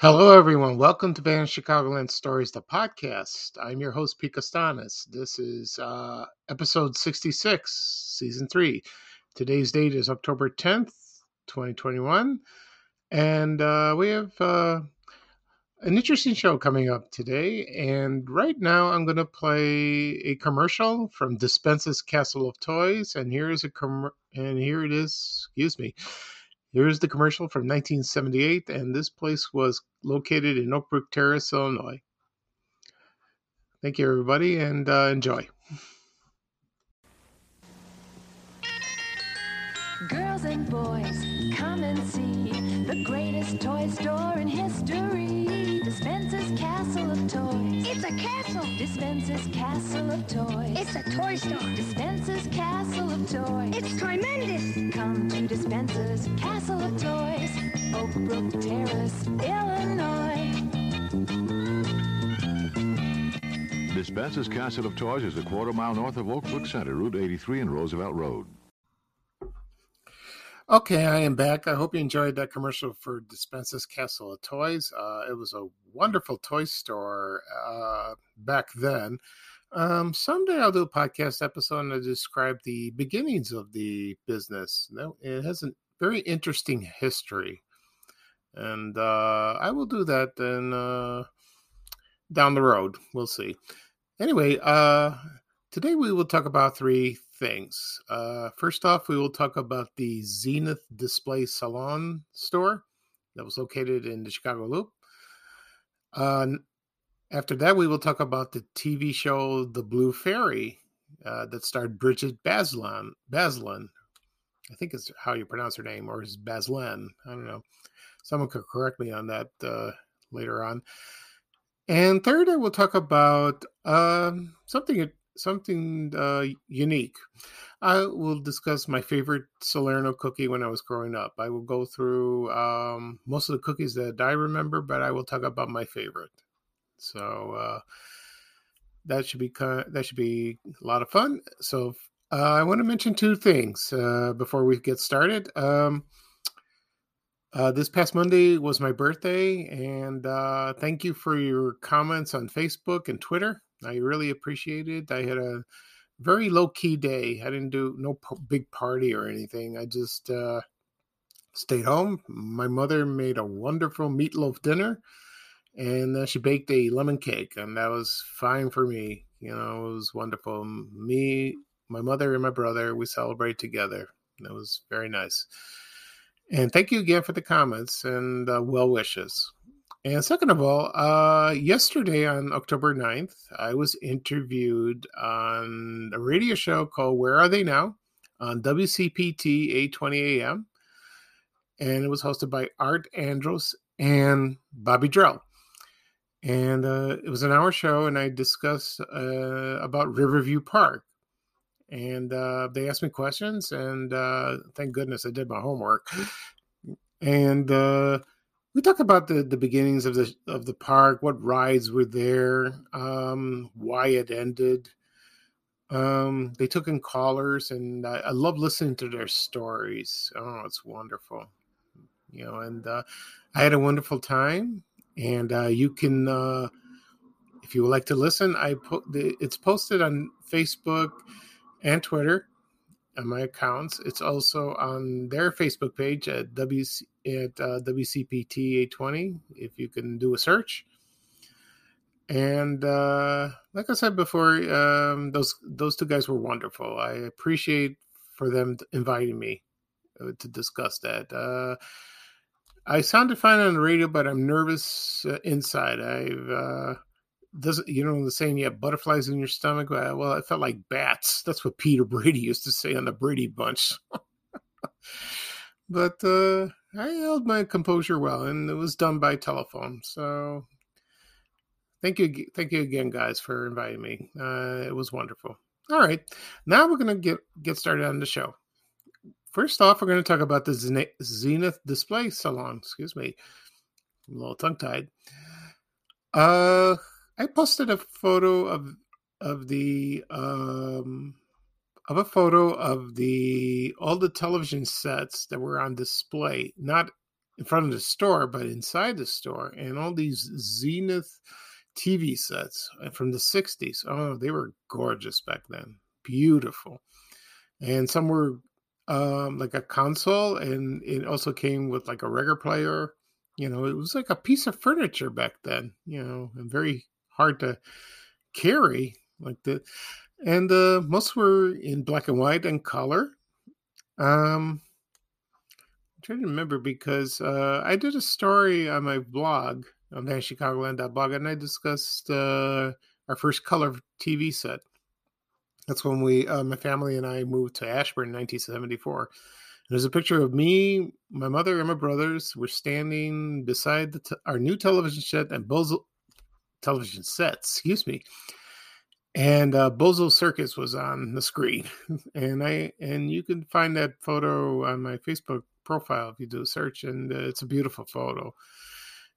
Hello, everyone. Welcome to Van Chicagoland Stories, the podcast. I'm your host, Pete Costanis. This is uh, episode 66, season three. Today's date is October 10th, 2021. And uh, we have uh, an interesting show coming up today. And right now, I'm going to play a commercial from Dispensa's Castle of Toys. And here is a com- and here it is. Excuse me. Here's the commercial from 1978, and this place was located in Oak Brook Terrace, Illinois. Thank you, everybody, and uh, enjoy. Girls and boys, come and see the greatest toy store in history. Dispensa's Castle of Toys. It's a castle. Dispensa's Castle of Toys. It's a toy store. Dispensa's Castle of Toys. It's tremendous. Come to Dispensa's Castle of Toys, Oak Brook Terrace, Illinois. Dispensa's Castle of Toys is a quarter mile north of Oak Brook Center, Route 83 and Roosevelt Road. Okay, I am back. I hope you enjoyed that commercial for Dispensa's Castle of Toys. Uh, it was a wonderful toy store uh, back then. Um, someday I'll do a podcast episode and I'll describe the beginnings of the business. It has a very interesting history, and uh, I will do that then uh, down the road. We'll see. Anyway, uh, today we will talk about three things. Uh, first off, we will talk about the Zenith Display Salon store that was located in the Chicago Loop. Uh, after that, we will talk about the TV show The Blue Fairy uh, that starred Brigid Bazlen. Bazlen, I think is how you pronounce her name, or is Bazlen? I don't know. Someone could correct me on that uh, later on. And third, I will talk about um, something something uh, unique. I will discuss my favorite Salerno cookie when I was growing up. I will go through um, most of the cookies that I remember, but I will talk about my favorite. So uh, that should be kind that should be a lot of fun. So uh, I want to mention two things uh, before we get started. Um, uh, this past Monday was my birthday, and uh, thank you for your comments on Facebook and Twitter. I really appreciate it. I had a very low key day. I didn't do no big party or anything. I just uh, stayed home. My mother made a wonderful meatloaf dinner, and uh, she baked a lemon cake, and that was fine for me. You know, it was wonderful. Me, my mother, and my brother, we celebrate together. That was very nice. And thank you again for the comments and uh, well wishes. And second of all, uh, yesterday on October 9th, I was interviewed on a radio show called Where Are They Now on WCPT 820 AM. And it was hosted by Art Andros and Bobby Drell. And uh, it was an hour show, and I discussed uh, about Riverview Park. And uh, they asked me questions, and uh, thank goodness I did my homework. And uh, we talk about the the beginnings of the of the park, what rides were there, um, why it ended. Um, they took in callers, and I, I love listening to their stories. Oh, it's wonderful, you know. And uh, I had a wonderful time. And uh, you can, uh, if you would like to listen, I put it's posted on Facebook and Twitter on my accounts. It's also on their Facebook page at WC, at uh, WCPT 820 if you can do a search. And uh, like I said before, um, those those two guys were wonderful. I appreciate for them inviting me uh, to discuss that. Uh, I sounded fine on the radio, but I'm nervous uh, inside. I've uh, doesn't you know the saying you have butterflies in your stomach? Well, I felt like bats. That's what Peter Brady used to say on the Brady Bunch. but uh, I held my composure well, and it was done by telephone. So thank you, thank you again, guys, for inviting me. Uh, it was wonderful. All right, now we're gonna get get started on the show. First off, we're going to talk about the Zenith Display Salon. Excuse me, I'm a little tongue tied. Uh, I posted a photo of of the um of a photo of the all the television sets that were on display, not in front of the store, but inside the store, and all these Zenith TV sets uh, from the 60s. Oh, they were gorgeous back then. Beautiful. And some were um, like a console, and it also came with like a record player. You know, it was like a piece of furniture back then, you know, and very hard to carry like the and uh most were in black and white and color um i'm trying to remember because uh i did a story on my blog on chicagoland.blog and i discussed uh our first color tv set that's when we uh, my family and i moved to ashburn in 1974 there's a picture of me, my mother, and my brothers. We're standing beside our new television set and Bozo, television sets, excuse me. And uh, Bozo Circus was on the screen, and I and you can find that photo on my Facebook profile if you do a search, and uh, it's a beautiful photo.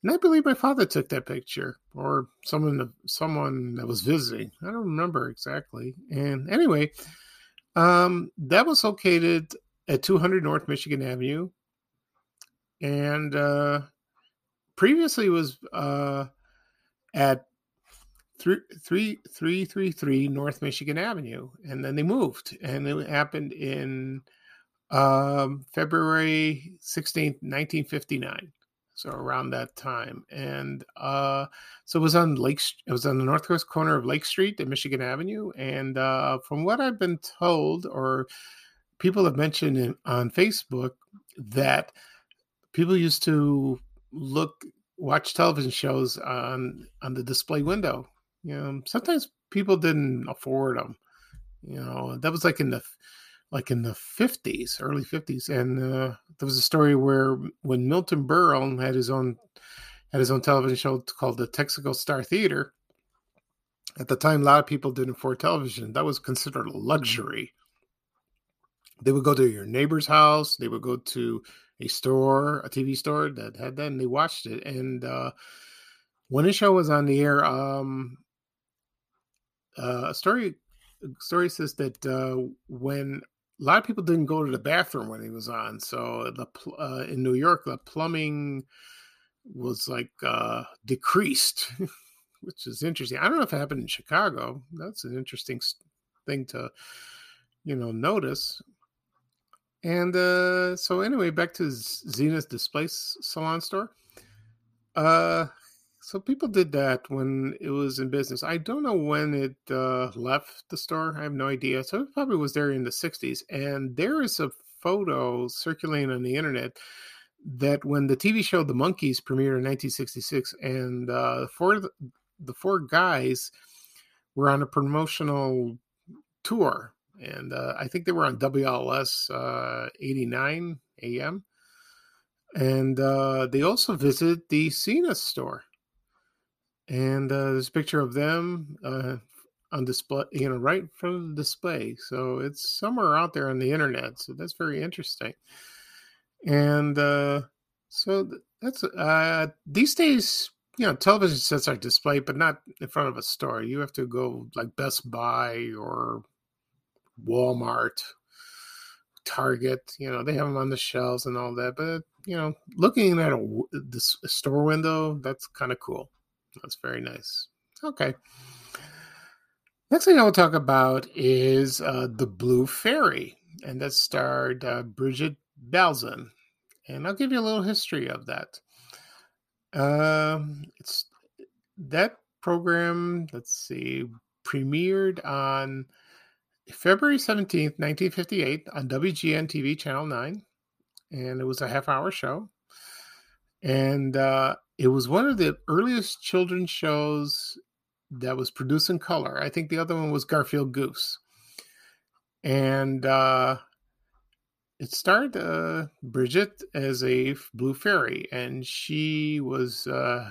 And I believe my father took that picture, or someone someone that was visiting. I don't remember exactly. And anyway, um, that was located at 200 North Michigan Avenue, and uh, previously was uh, at three three three three three North Michigan Avenue, and then they moved, and it happened in um, February sixteenth, nineteen fifty nine. So around that time, and uh, so it was on Lake. It was on the northwest corner of Lake Street and Michigan Avenue, and uh, from what I've been told, or people have mentioned in, on Facebook, that people used to look watch television shows on on the display window. You know, sometimes people didn't afford them. You know, that was like in the like in the fifties, early fifties, and uh, there was a story where when Milton Berle had his own had his own television show called the Texaco Star Theater. At the time, a lot of people didn't afford television. That was considered a luxury. They would go to your neighbor's house. They would go to a store, a TV store that had that, and they watched it. And uh, when the show was on the air, um, uh, a story story says that uh, when a lot of people didn't go to the bathroom when he was on, so the uh, in New York the plumbing was like uh, decreased, which is interesting. I don't know if it happened in Chicago. That's an interesting thing to you know notice. And uh, so anyway, back to Zenith Display Salon store. Uh, so people did that when it was in business. I don't know when it uh, left the store. I have no idea. So it probably was there in the 60s. And there is a photo circulating on the internet that when the TV show The Monkees premiered in 1966, and uh, four the four guys were on a promotional tour and uh, I think they were on WLS uh, 89 AM. And uh, they also visited the Zenith store. And uh, there's a picture of them uh, on display, you know, right from the display. So it's somewhere out there on the internet. So that's very interesting. And uh, so that's these days, you know, television sets are displayed, but not in front of a store. You have to go like Best Buy or Walmart, Target. You know, they have them on the shelves and all that. But you know, looking at a this store window, that's kind of cool. That's very nice. Okay. Next thing I will talk about is uh, the Blue Fairy, and that starred uh, Brigitte Balzan, and I'll give you a little history of that. Um, it's that program. Let's see, premiered on February 17th, 1958, on WGN TV Channel 9. And it was a half hour show. And uh, it was one of the earliest children's shows that was produced in color. I think the other one was Garfield Goose. And uh, it starred uh, Brigid as a blue fairy. And she was, uh,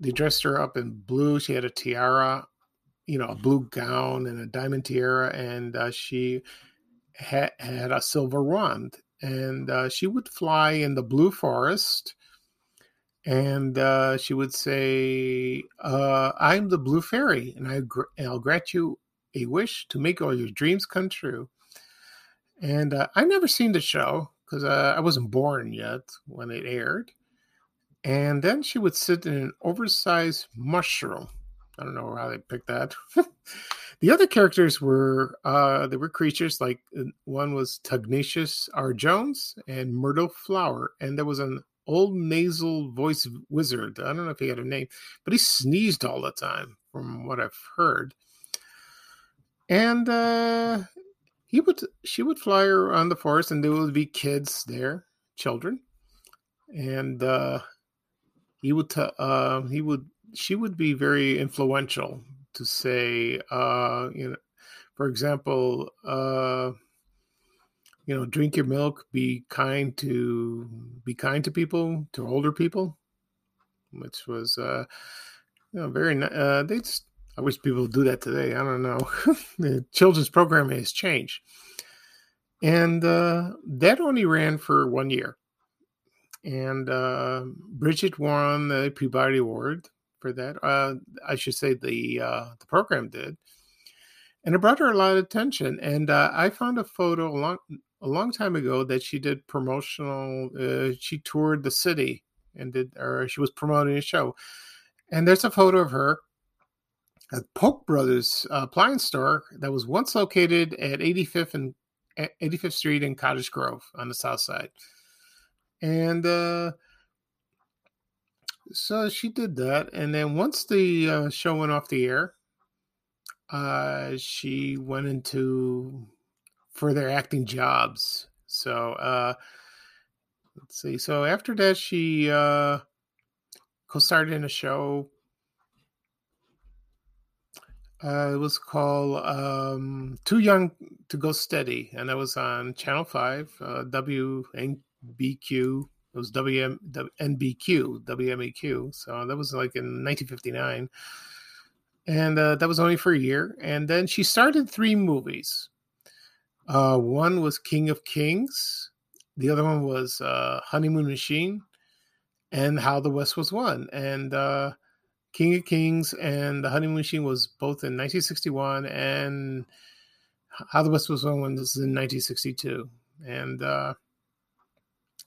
they dressed her up in blue. She had a tiara you know, a blue gown and a diamond tiara, and uh, she had, had a silver wand. And uh, she would fly in the blue forest, and uh, she would say, uh, "I'm the blue fairy, and I gr- I'll grant you a wish to make all your dreams come true." And uh, I never seen the show because uh, I wasn't born yet when it aired. And then she would sit in an oversized mushroom. I don't know how they picked that. the other characters were uh, they were creatures like uh, one was Tugnatius R. Jones and Myrtle Flower, and there was an old nasal voice wizard. I don't know if he had a name, but he sneezed all the time, from what I've heard. And uh, he would, she would fly around the forest, and there would be kids there, children, and uh, he would, t- uh, he would, she would be very influential to say, uh, you know, for example, uh, you know drink your milk be kind to be kind to people to older people which was uh you know very uh they just i wish people would do that today i don't know. The children's programming has changed. And uh that only ran for one year. And uh brigid won the peabody award for that uh i should say the uh the program did. And it brought her a lot of attention. And uh, i found a photo along a long time ago that she did promotional. Uh, she toured the city and did, or she was promoting a show. And there's a photo of her at Polk Brothers uh, appliance store that was once located at 85th and 85th Street in Cottage Grove on the south side. And uh, so she did that. And then once the uh, show went off the air, uh, she went into for their acting jobs. So uh, let's see. So after that, she uh, co-starred in a show. Uh, it was called um, "Too Young to Go Steady," and that was on Channel Five, uh, WNBQ. It was WM, NBQ, WMEQ. So that was like in 1959, and uh, that was only for a year. And then she started three movies. Uh, one was King of Kings. The other one was uh, Honeymoon Machine, and How the West Was Won. And uh, King of Kings and the Honeymoon Machine was both in 1961, and How the West Was Won was in 1962. And uh,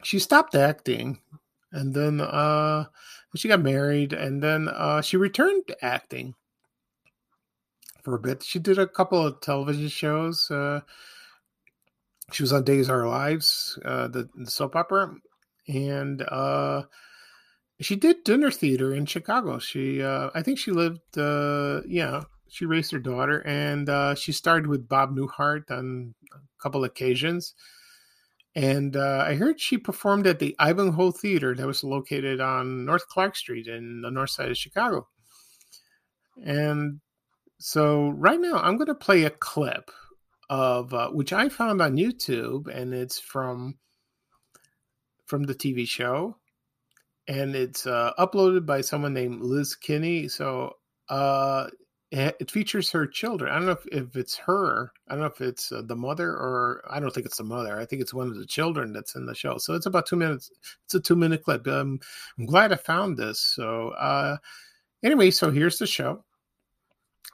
she stopped acting, and then uh, she got married, and then uh, she returned to acting for a bit. She did a couple of television shows. Uh, she was on Days of Our Lives, uh, the, the, soap opera, and uh, she did dinner theater in Chicago. She, uh, I think she lived, uh, yeah, she raised her daughter, and uh, she starred with Bob Newhart on a couple occasions. And uh, I heard she performed at the Ivanhoe Theater that was located on North Clark Street in the north side of Chicago. And so right now I'm going to play a clip of uh, which I found on YouTube, and it's from from the TV show, and it's uh, uploaded by someone named Liz Kinney. So uh, it features her children. I don't know if, if it's her. I don't know if it's uh, the mother or I don't think it's the mother. I think it's one of the children that's in the show. So it's about two minutes. It's a two minute clip. Um, I'm glad I found this. So uh, anyway, so here's the show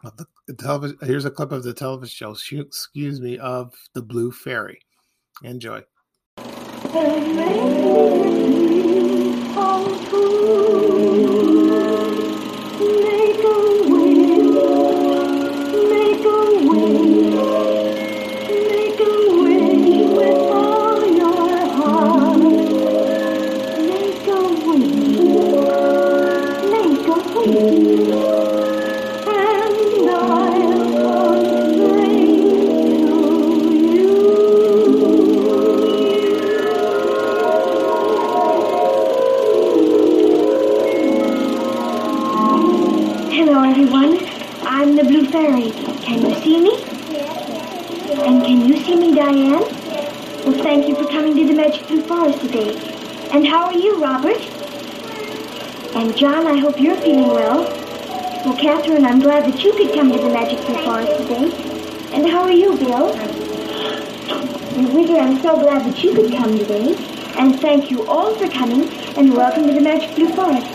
the, the television. Here's a clip of the television show. Excuse me, of the Blue Fairy. Enjoy. To the Magic Blue Forest today. And how are you, Bill? And Wiggy, I'm so glad that you could come today. And thank you all for coming, and welcome to the Magic Blue Forest.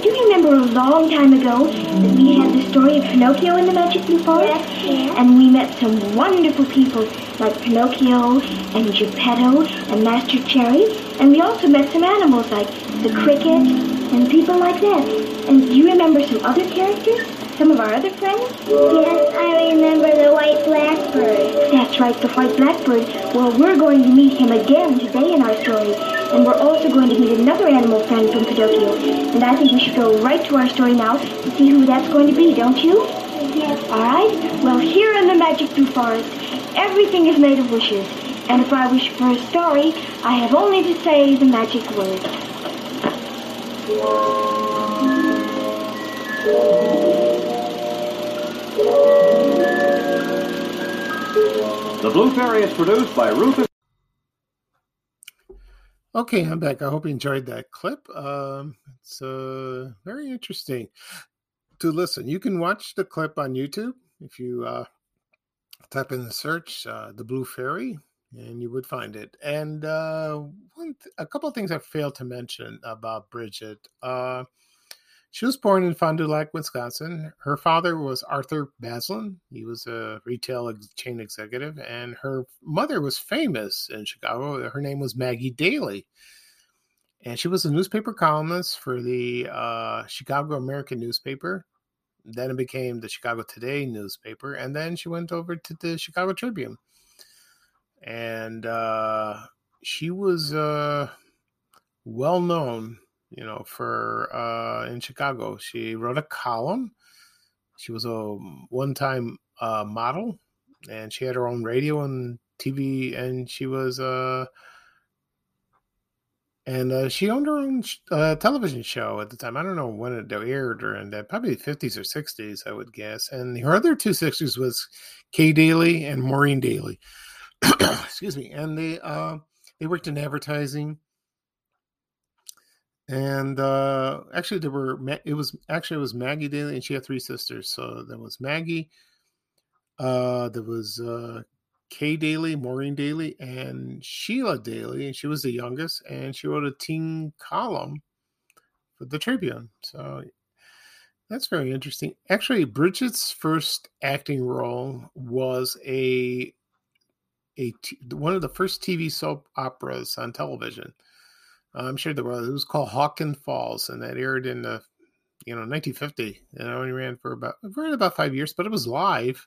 Do you remember a long time ago that we had the story of Pinocchio in the Magic Blue Forest? Yes. And we met some wonderful people like Pinocchio and Geppetto and Master Cherry. And we also met some animals like the cricket and people like that. And do you remember some other characters? Some of our other friends? Yes, I remember the white blackbird. That's right, the white blackbird. Well, we're going to meet him again today in our story. And we're also going to meet another animal friend from Pinocchio. And I think we should go right to our story now to see who that's going to be, don't you? Yes. All right. Well, here in the Magic Blue Forest, everything is made of wishes. And if I wish for a story, I have only to say the magic word. The Blue Fairy is produced by Rufus. Okay, I'm back. I hope you enjoyed that clip. Um, it's uh, very interesting to listen. You can watch the clip on YouTube if you uh, type in the search uh, "the Blue Fairy," and you would find it. And uh, one th- a couple of things I failed to mention about Brigid. Uh, she was born in Fond du Lac, Wisconsin. Her father was Arthur Bazlen. He was a retail chain executive, and her mother was famous in Chicago. Her name was Maggie Daly, and she was a newspaper columnist for the uh, Chicago American newspaper. Then it became the Chicago Today newspaper, and then she went over to the Chicago Tribune. And uh, she was uh, well known you know, for uh, in Chicago. She wrote a column. She was a one-time uh, model, and she had her own radio and TV, and she was uh, and uh, she owned her own uh, television show at the time. I don't know when it aired or in that probably fifties or sixties, I would guess. And her other two sisters was Kay Daly and Maureen Daly. Excuse me. And they uh, they worked in advertising and uh actually there were it was actually it was maggie daly and she had three sisters so there was maggie uh there was uh kay daly maureen daly and sheila daly and she was the youngest and she wrote a teen column for the tribune. So that's very interesting. Actually brigid's first acting role was a a t- one of the first tv soap operas on television I'm sure there was. It was called Hawkins Falls, and that aired in the, you know, 1950. And it only ran for about ran about five years, but it was live,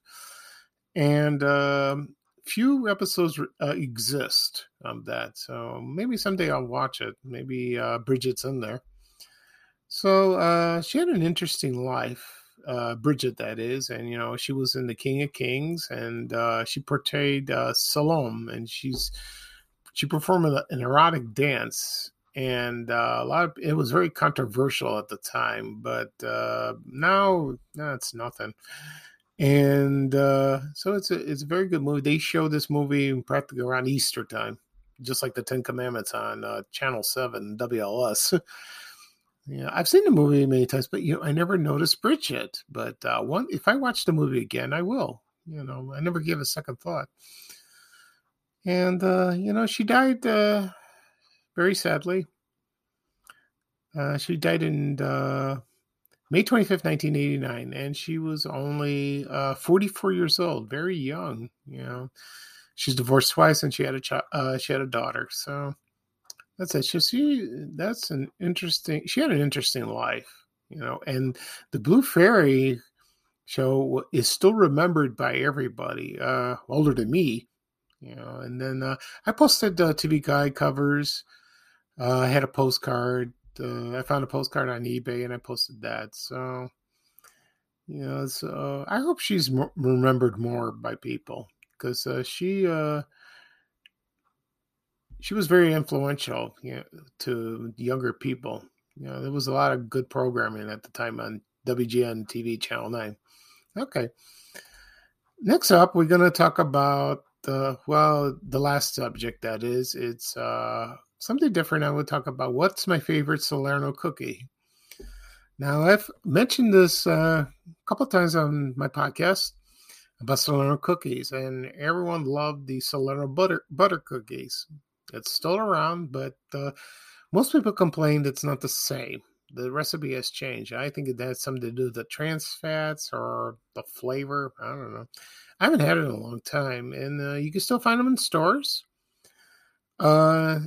and um, few episodes uh, exist of that. So maybe someday I'll watch it. Maybe uh, Brigid's in there. So uh, she had an interesting life, uh, Brigid, that is, and you know she was in The King of Kings, and uh, she portrayed uh, Salome, and she's she performed an erotic dance and uh, a lot of it was very controversial at the time but uh, now no, it's nothing. And uh, so it's a it's a very good movie. They show this movie practically around easter time just like the ten commandments on uh, channel 7 wls yeah i've seen the movie many times but you know i never noticed brigid but uh, one if i watch the movie again i will you know i never gave a second thought. And uh, you know she died very sadly. Uh, she died in uh, May 25th, 1989, and she was only uh, 44 years old, very young. You know, she's divorced twice, and she had a child. Uh, she had a daughter. So that's it. She, she that's an interesting. She had an interesting life, you know. And the Blue Fairy show is still remembered by everybody, uh, older than me you know and then uh, i posted uh, tv guide covers uh, i had a postcard uh, i found a postcard on ebay and i posted that so you know so i hope she's mo- remembered more by people because uh, she uh, she was very influential you know, to younger people. You know there was a lot of good programming at the time on wgn tv channel 9 okay. Next up we're going to talk about the well the last subject that is it's uh something different i would talk about what's my favorite salerno cookie now i've mentioned this uh, a couple times on my podcast about salerno cookies and everyone loved the salerno butter butter cookies it's still around but uh, most people complained it's not the same the recipe has changed. I think it has something to do with the trans fats or the flavor. I don't know. I haven't had it in a long time, and uh, you can still find them in stores. Uh,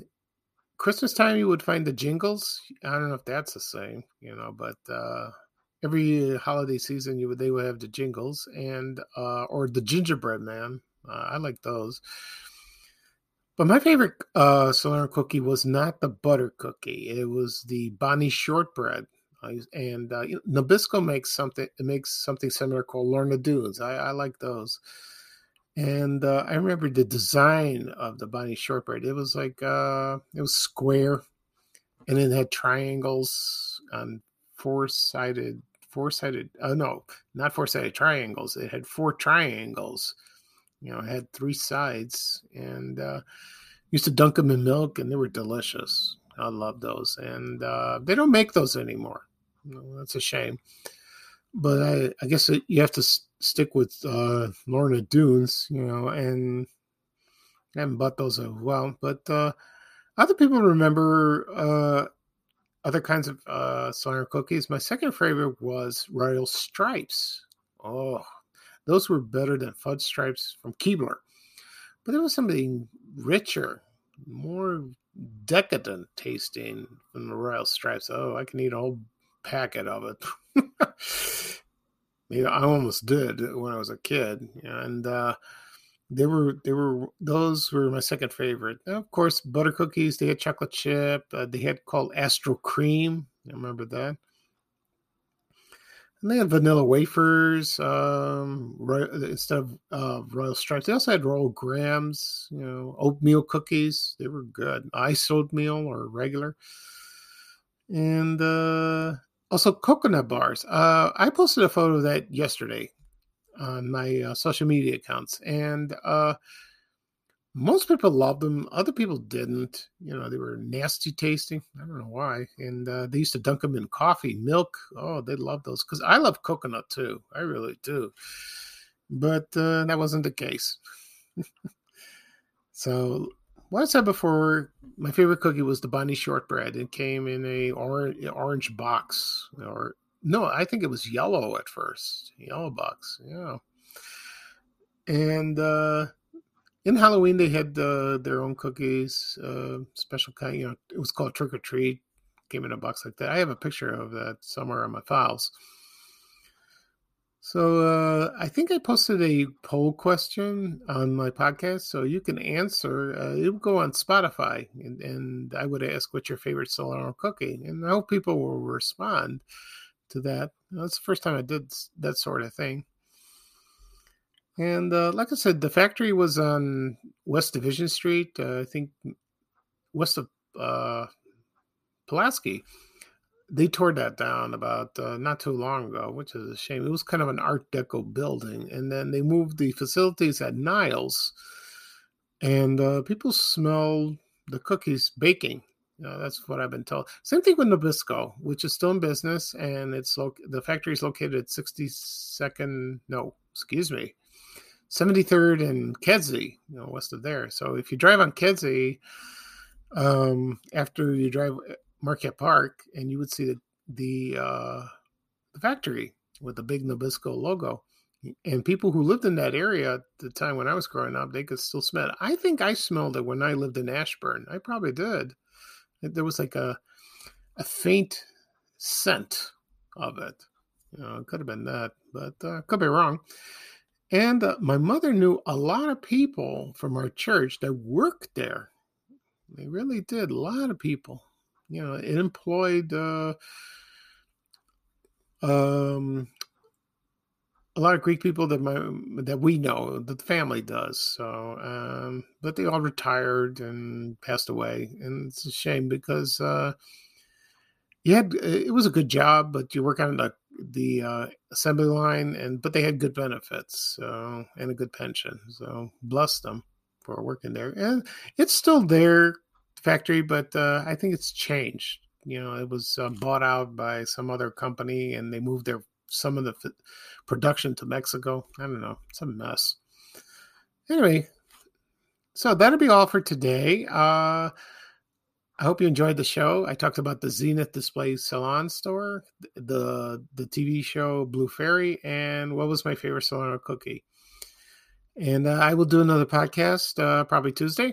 Christmas time, you would find the jingles. I don't know if that's the same, you know, but uh, every holiday season, you would they would have the jingles and uh, or the gingerbread man. Uh, I like those. But my favorite uh, Salerno cookie was not the butter cookie. It was the Bonnie shortbread. and uh, Nabisco makes something. It makes something similar called Lorna Doones. I, I like those. And uh, I remember the design of the Bonnie shortbread. It was like uh, it was square, and it had triangles on four sided, four sided. Oh no, not four sided triangles. It had four triangles you know, it had three sides and uh, used to dunk them in milk, and they were delicious. I love those, and uh, they don't make those anymore. That's a shame. But I, I guess you have to s- stick with uh, Lorna Doones, you know, and I haven't bought those as well. But uh, other people remember uh, other kinds of uh, Salerno cookies. My second favorite was Royal Stripes. Oh, those were better than fudge stripes from Keebler. But there was something richer, more decadent tasting than the Royal Stripes. Oh, I can eat a whole packet of it. I almost did when I was a kid, and uh, they were they were those were my second favorite. And of course, butter cookies. They had chocolate chip. Uh, they had called Astro Cream. I remember that. And they had vanilla wafers um, instead of uh, royal stripes. They also had royal grams, you know, oatmeal cookies. They were good. Ice oatmeal or regular. And uh, also coconut bars. Uh, I posted a photo of that yesterday on my uh, social media accounts. And uh, most people loved them. Other people didn't. You know, they were nasty tasting. I don't know why. And uh, they used to dunk them in coffee, milk. Oh, they love those because I love coconut too. I really do. But uh, that wasn't the case. so, what I said before, my favorite cookie was the Bonnie shortbread. It came in a orange orange box, or no, I think it was yellow at first, yellow box. Yeah. And uh, in Halloween they had uh, their own cookies, uh, special kind. You know, it was called Trick or Treat. Came in a box like that. I have a picture of that somewhere on my files. So uh, I think I posted a poll question on my podcast, so you can answer. Uh, it will go on Spotify, and, and I would ask what's your favorite Salerno cookie, and I hope people will respond to that. That's the first time I did that sort of thing. And uh, like I said, the factory was on West Division Street, uh, I think west of uh, Pulaski. They tore that down about uh, not too long ago, which is a shame. It was kind of an Art Deco building, and then they moved the facilities at Niles, and uh, people smell the cookies baking. You know, that's what I've been told. Same thing with Nabisco, which is still in business, and it's lo- the factory is located at 62nd. No, excuse me, 73rd and Kedzie, you know, west of there. So if you drive on Kedzie, um, after you drive Marquette Park, and you would see the the, uh, the factory with the big Nabisco logo. And people who lived in that area at the time when I was growing up, they could still smell it. I think I smelled it when I lived in Ashburn. I probably did. There was like a a faint scent of it. You know, it could have been that, but uh, could be wrong. And uh, my mother knew a lot of people from our church that worked there. They really did. A lot of people. You know, it employed uh, um, a lot of Greek people that my that we know that the family does. So, um, but they all retired and passed away, and it's a shame because uh, you had it was a good job, but you work on the the uh, assembly line, and but they had good benefits so, and a good pension. So bless them for working there. And it's still their factory, but uh, I think it's changed. You know, it was uh, bought out by some other company, and they moved their some of the f- production to Mexico. I don't know. It's a mess. Anyway, so that'll be all for today. Uh, I hope you enjoyed the show. I talked about the Zenith Display Salon store, the the TV show Blue Fairy, and what was my favorite Salerno cookie. And uh, I will do another podcast uh, probably Tuesday.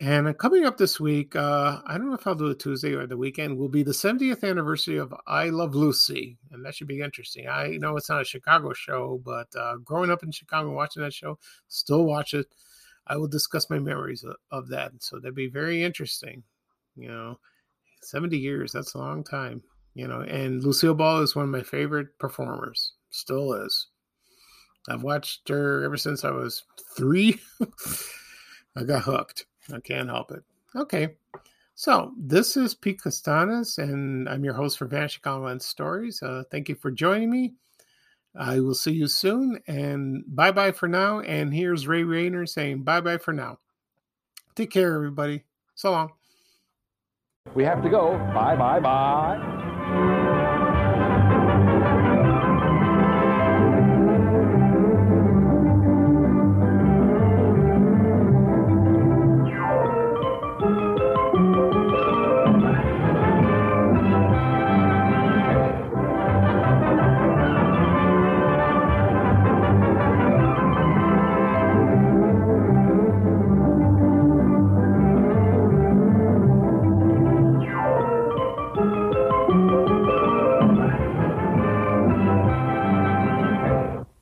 And coming up this week, uh, I don't know if I'll do it Tuesday or the weekend, will be the 70th anniversary of I Love Lucy. And that should be interesting. I know it's not a Chicago show, but uh, growing up in Chicago watching that show, still watch it. I will discuss my memories of, of that. So that'd be very interesting. You know, 70 years, that's a long time. You know, and Lucille Ball is one of my favorite performers, still is. I've watched her ever since I was three. I got hooked. I can't help it. Okay. So this is Pete Costanas, and I'm your host for Vanishing Online Stories. Uh, thank you for joining me. I will see you soon, and bye bye for now. And here's Ray Rayner saying bye bye for now. Take care, everybody. So long. We have to go. Bye, bye, bye.